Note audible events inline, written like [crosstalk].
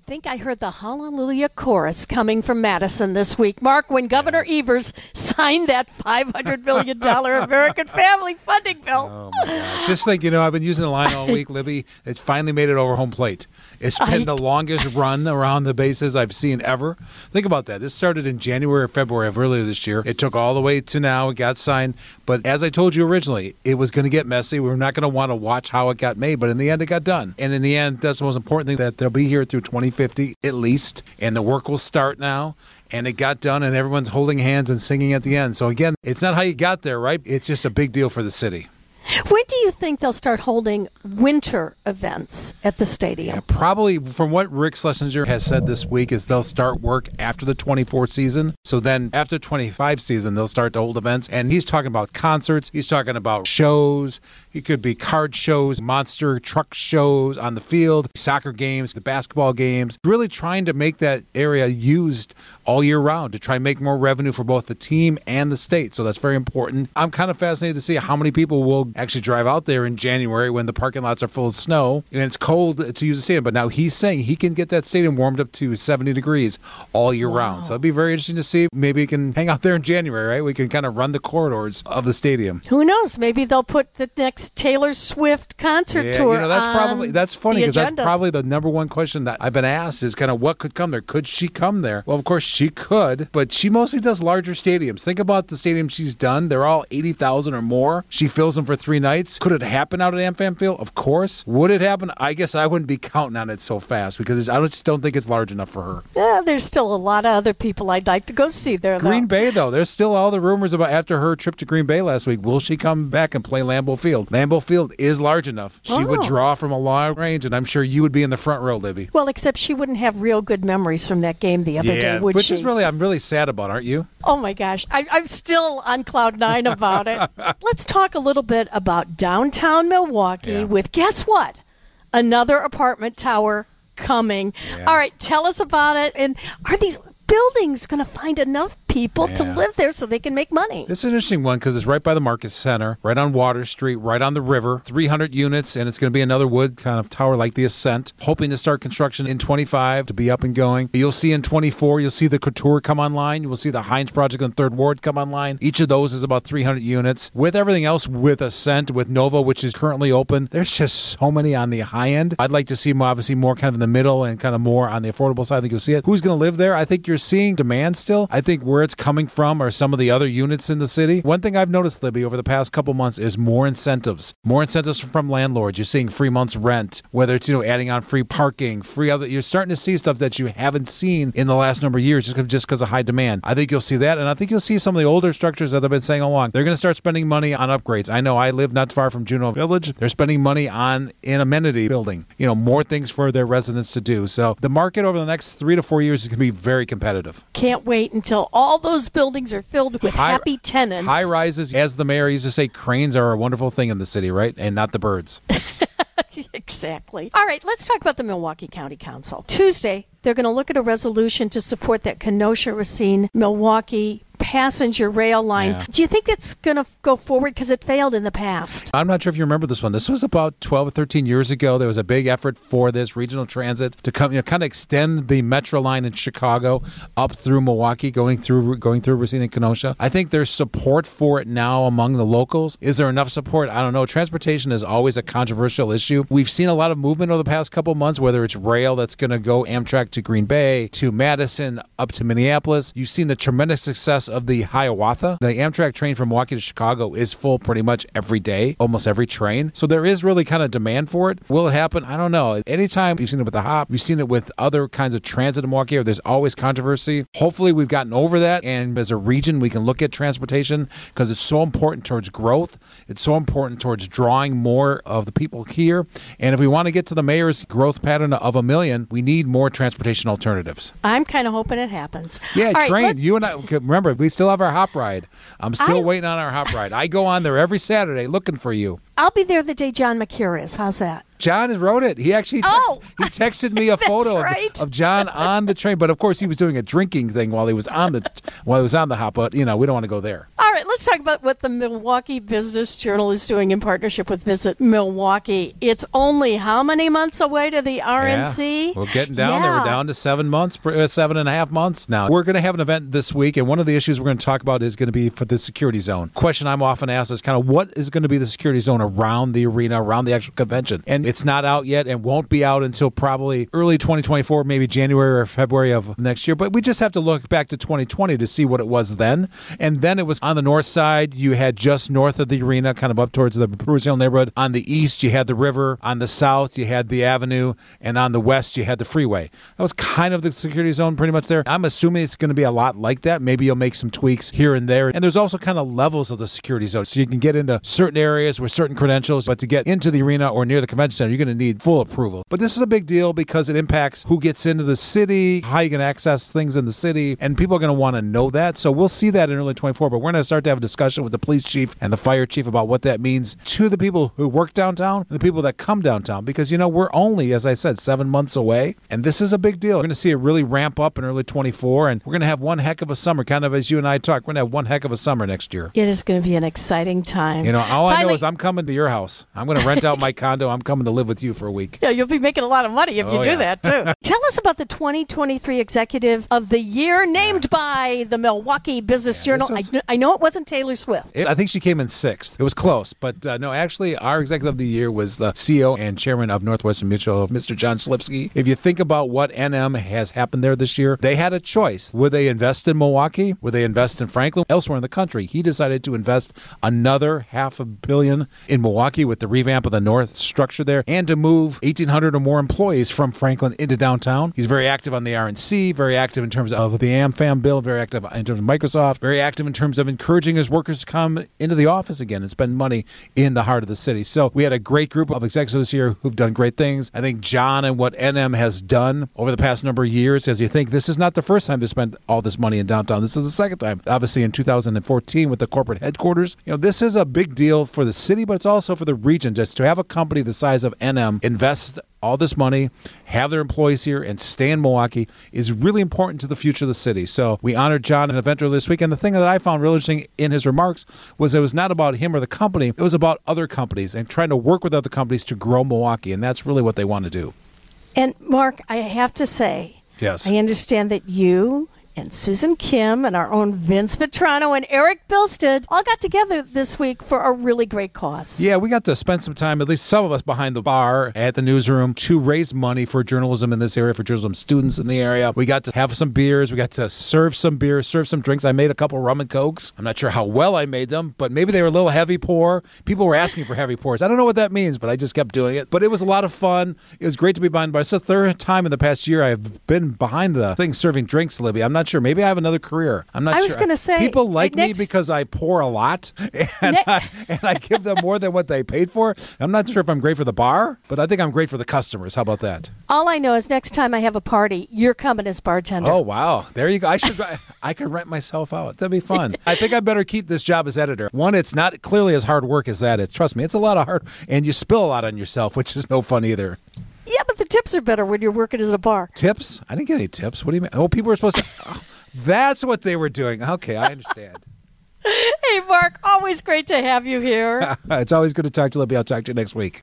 I think I heard the Hallelujah chorus coming from Madison this week. Mark, when Governor Evers signed that $500 million American Family Funding Bill. Oh Just think, you know, I've been using the line all week, [laughs] Libby. It's finally made it over home plate. It's been I- the longest run around the bases I've seen ever. Think about that. This started in January or February of earlier this year. It took all the way to now. It got signed. But as I told you originally, it was going to get messy. We were not going to want to watch how it got made. But in the end, it got done. And in the end, that's the most important thing that they'll be here through 2050 at least. And the work will start now. And it got done, and everyone's holding hands and singing at the end. So, again, it's not how you got there, right? It's just a big deal for the city. When do you think they'll start holding winter events at the stadium? Probably from what Rick Schlesinger has said this week is they'll start work after the 24 season. So then after 25 season, they'll start to hold events. And he's talking about concerts. He's talking about shows. It could be card shows, monster truck shows on the field, soccer games, the basketball games. Really trying to make that area used all year round to try and make more revenue for both the team and the state. So that's very important. I'm kind of fascinated to see how many people will actually drive out there in January when the parking lots are full of snow and it's cold to use the stadium. But now he's saying he can get that stadium warmed up to 70 degrees all year round. So it'd be very interesting to see. Maybe we can hang out there in January, right? We can kind of run the corridors of the stadium. Who knows? Maybe they'll put the next Taylor Swift concert Yeah, tour. you know that's probably that's funny because that's probably the number one question that I've been asked is kind of what could come there. Could she come there? Well, of course she could, but she mostly does larger stadiums. Think about the stadiums she's done; they're all eighty thousand or more. She fills them for three nights. Could it happen out at AmFam Field? Of course. Would it happen? I guess I wouldn't be counting on it so fast because I just don't think it's large enough for her. Yeah, there's still a lot of other people I'd like to go see there. though. Green Bay, though, there's still all the rumors about after her trip to Green Bay last week. Will she come back and play Lambeau Field? Lambeau Field is large enough. She would Oh. draw from a long range, and I'm sure you would be in the front row, Libby. Well, except she wouldn't have real good memories from that game the other day, would which she? is really I'm really sad about, aren't you? Oh my gosh, I, I'm still on cloud nine about it. [laughs] Let's talk a little bit about downtown Milwaukee Yeah. with guess what? Another apartment tower coming. Yeah. All right, tell us about it. And are these buildings going to find enough people to live there so they can make money? This is an interesting one because it's right by the Market Center, right on Water Street, right on the river. 300 units, and it's going to be another wood kind of tower like the Ascent. Hoping to start construction in 25 to be up and going. You'll see in 24, you'll see the Couture come online. You will see the Heinz Project in Third Ward come online. Each of those is about 300 units. With everything else, with Ascent, with Nova, which is currently open, there's just so many on the high end. I'd like to see more, obviously more kind of in the middle and kind of more on the affordable side. I think you'll see it. Who's going to live there? I think you're seeing demand still. I think where it's coming from or some of the other units in the city. One thing I've noticed, Libby, over the past couple months is more incentives. More incentives from landlords. You're seeing free months rent, whether it's you know adding on free parking, free other. You're starting to see stuff that you haven't seen in the last number of years just 'cause- just because of high demand. I think you'll see that, and I think you'll see some of the older structures that I've been saying along. They're going to start spending money on upgrades. I know I live not far from Juneau Village. They're spending money on an amenity building. You know, more things for their residents to do. So the market over the next three to four years is going to be very competitive. Can't wait until all those buildings are filled with High- happy tenants. High rises, as the mayor used to say, cranes are a wonderful thing in the city, right? And not the birds. [laughs] exactly. All right, let's talk about the Milwaukee County Council. Tuesday, they're going to look at a resolution to support that Kenosha Racine Milwaukee passenger rail line. Yeah. Do you think it's going to go forward because it failed in the past? I'm not sure if you remember this one. This was about 12 or 13 years ago. There was a big effort for this regional transit to come, you know, kind of extend the metro line in Chicago up through Milwaukee, going through going through Racine and Kenosha. I think there's support for it now among the locals. Is there enough support? I don't know. Transportation is always a controversial issue. We've seen a lot of movement over the past couple months, whether it's rail that's going to go Amtrak to Green Bay, to Madison, up to Minneapolis. You've seen the tremendous success of the Hiawatha. The Amtrak train from Milwaukee to Chicago is full pretty much every day, almost every train. So there is really kind of demand for it. Will it happen? I don't know. Anytime you've seen it with the hop, you've seen it with other kinds of transit in Milwaukee, or there's always controversy. Hopefully, we've gotten over that. And as a region, we can look at transportation because it's so important towards growth. It's so important towards drawing more of the people here. And if we want to get to the mayor's growth pattern of a million, we need more transportation alternatives. I'm kind of hoping it happens. Yeah, All right, train. let's- you and I remember we still have our hop ride. I'm still I- waiting on our hop ride. I go on there every Saturday looking for you. I'll be there the day John McCure is. How's that? John has wrote it. He actually text, Oh. he texted me [laughs] a photo of- right. of, John on the train. But of course, he was doing a drinking thing while he was on the while he was on the hop. But you know, we don't want to go there. All right, let's talk about what the Milwaukee Business Journal is doing in partnership with Visit Milwaukee. It's only how many months away to the RNC? Yeah. We're getting down there. We're down to seven months, uh, seven and a half months now. We're going to have an event this week, and one of the issues we're going to talk about is going to be for the security zone. Question I'm often asked is kind of what is going to be the security zone around the arena, around the actual convention, and it's not out yet, and won't be out until probably early 2024, maybe January or February of next year. But we just have to look back to 2020 to see what it was then, and then it was on the north side. You had just north of the arena, kind of up towards the Perusial neighborhood. On the east, you had the river. On the south, you had the avenue, and on the west, you had the freeway. That was kind of the security zone, pretty much there. I'm assuming it's going to be a lot like that. Maybe you'll make some tweaks here and there. And there's also kind of levels of the security zone, so you can get into certain areas with certain credentials, but to get into the arena or near the convention center, you're going to need full approval. But this is a big deal because it impacts who gets into the city, how you can access things in the city, and people are going to want to know that. So we'll see that in early 24. But we're going to start to have a discussion with the police chief and the fire chief about what that means to the people who work downtown and the people that come downtown. Because, you know, we're only, as I said, seven months away, and this is a big deal. We're going to see it really ramp up in early 24, and we're going to have one heck of a summer, kind of as you and I talk. We're going to have one heck of a summer next year. It is going to be an exciting time. You know, all I know is I'm coming to your house. I'm going to rent out my condo. I'm coming to live with you for a week. Yeah, you'll be making a lot of money if you Oh, do yeah. that too. [laughs] Tell us about the 2023 Executive of the Year named by the Milwaukee Business Journal. was- I, kn- I know it wasn't Taylor Swift. It- I think she came in sixth. It was close, but uh, no, actually, our executive of the year was the CEO and chairman of Northwestern Mutual, Mr. John Schlifske. If you think about what NM has happened there this year, they had a choice. Would they invest in Milwaukee? Would they invest in Franklin? Elsewhere in the country, he decided to invest another half a billion in Milwaukee with the revamp of the North structure there and to move 1,800 or more employees from Franklin into downtown. He's very active on the RNC, very active in terms of the AmFam bill, very active in terms of Microsoft, very active in terms of encouraging his workers to come into the office again and spend money in the heart of the city. So we had a great group of executives here who've done great things. I think John and what NM has done over the past number of years, as you think this is not the first time they spent all this money in downtown. This is the second time, obviously in 2014 with the corporate headquarters. You know, this is a big deal for the city, but it's also for the region. Just to have a company the size of NM invest all this money, have their employees here, and stay in Milwaukee is really important to the future of the city. So we honored John at an event this week. And the thing that I found really interesting in his remarks was it was not about him or the company, it was about other companies and trying to work with other companies to grow Milwaukee. And that's really what they want to do. And Mark, I have to say, Yes. I understand that you and Susan Kim and our own Vince Vitrano and Eric Bilstead all got together this week for a really great cause. Yeah, we got to spend some time, at least some of us behind the bar at the newsroom, to raise money for journalism in this area, for journalism students in the area. We got to have some beers. We got to serve some beers, serve some drinks. I made a couple rum and cokes. I'm not sure how well I made them, but maybe they were a little heavy pour. People were asking for heavy pours. I don't know what that means, but I just kept doing it. But it was a lot of fun. It was great to be behind the bar. It's the third time in the past year I've been behind the thing serving drinks, Libby. I'm not sure. Maybe I have another career. I'm not sure. I sure. was gonna say, people like me because I pour a lot [laughs] and, Ne- I, and I give them more than what they paid for. I'm not sure if I'm great for the bar, but I think I'm great for the customers. How about that? All I know is next time I have a party, you're coming as bartender. Oh wow, there you go. I should. I could rent myself out. That'd be fun. I think I better keep this job as editor. One, it's not clearly as hard work as that is. Trust me, it's a lot of hard, and you spill a lot on yourself, which is no fun either. Yeah, but the tips are better when you're working as a bar. Tips? I didn't get any tips. What do you mean? Oh, people were supposed to. oh, that's what they were doing. Okay, I understand. [laughs] Hey, Mark, always great to have you here. [laughs] it's always good to talk to Libby. I'll talk to you next week.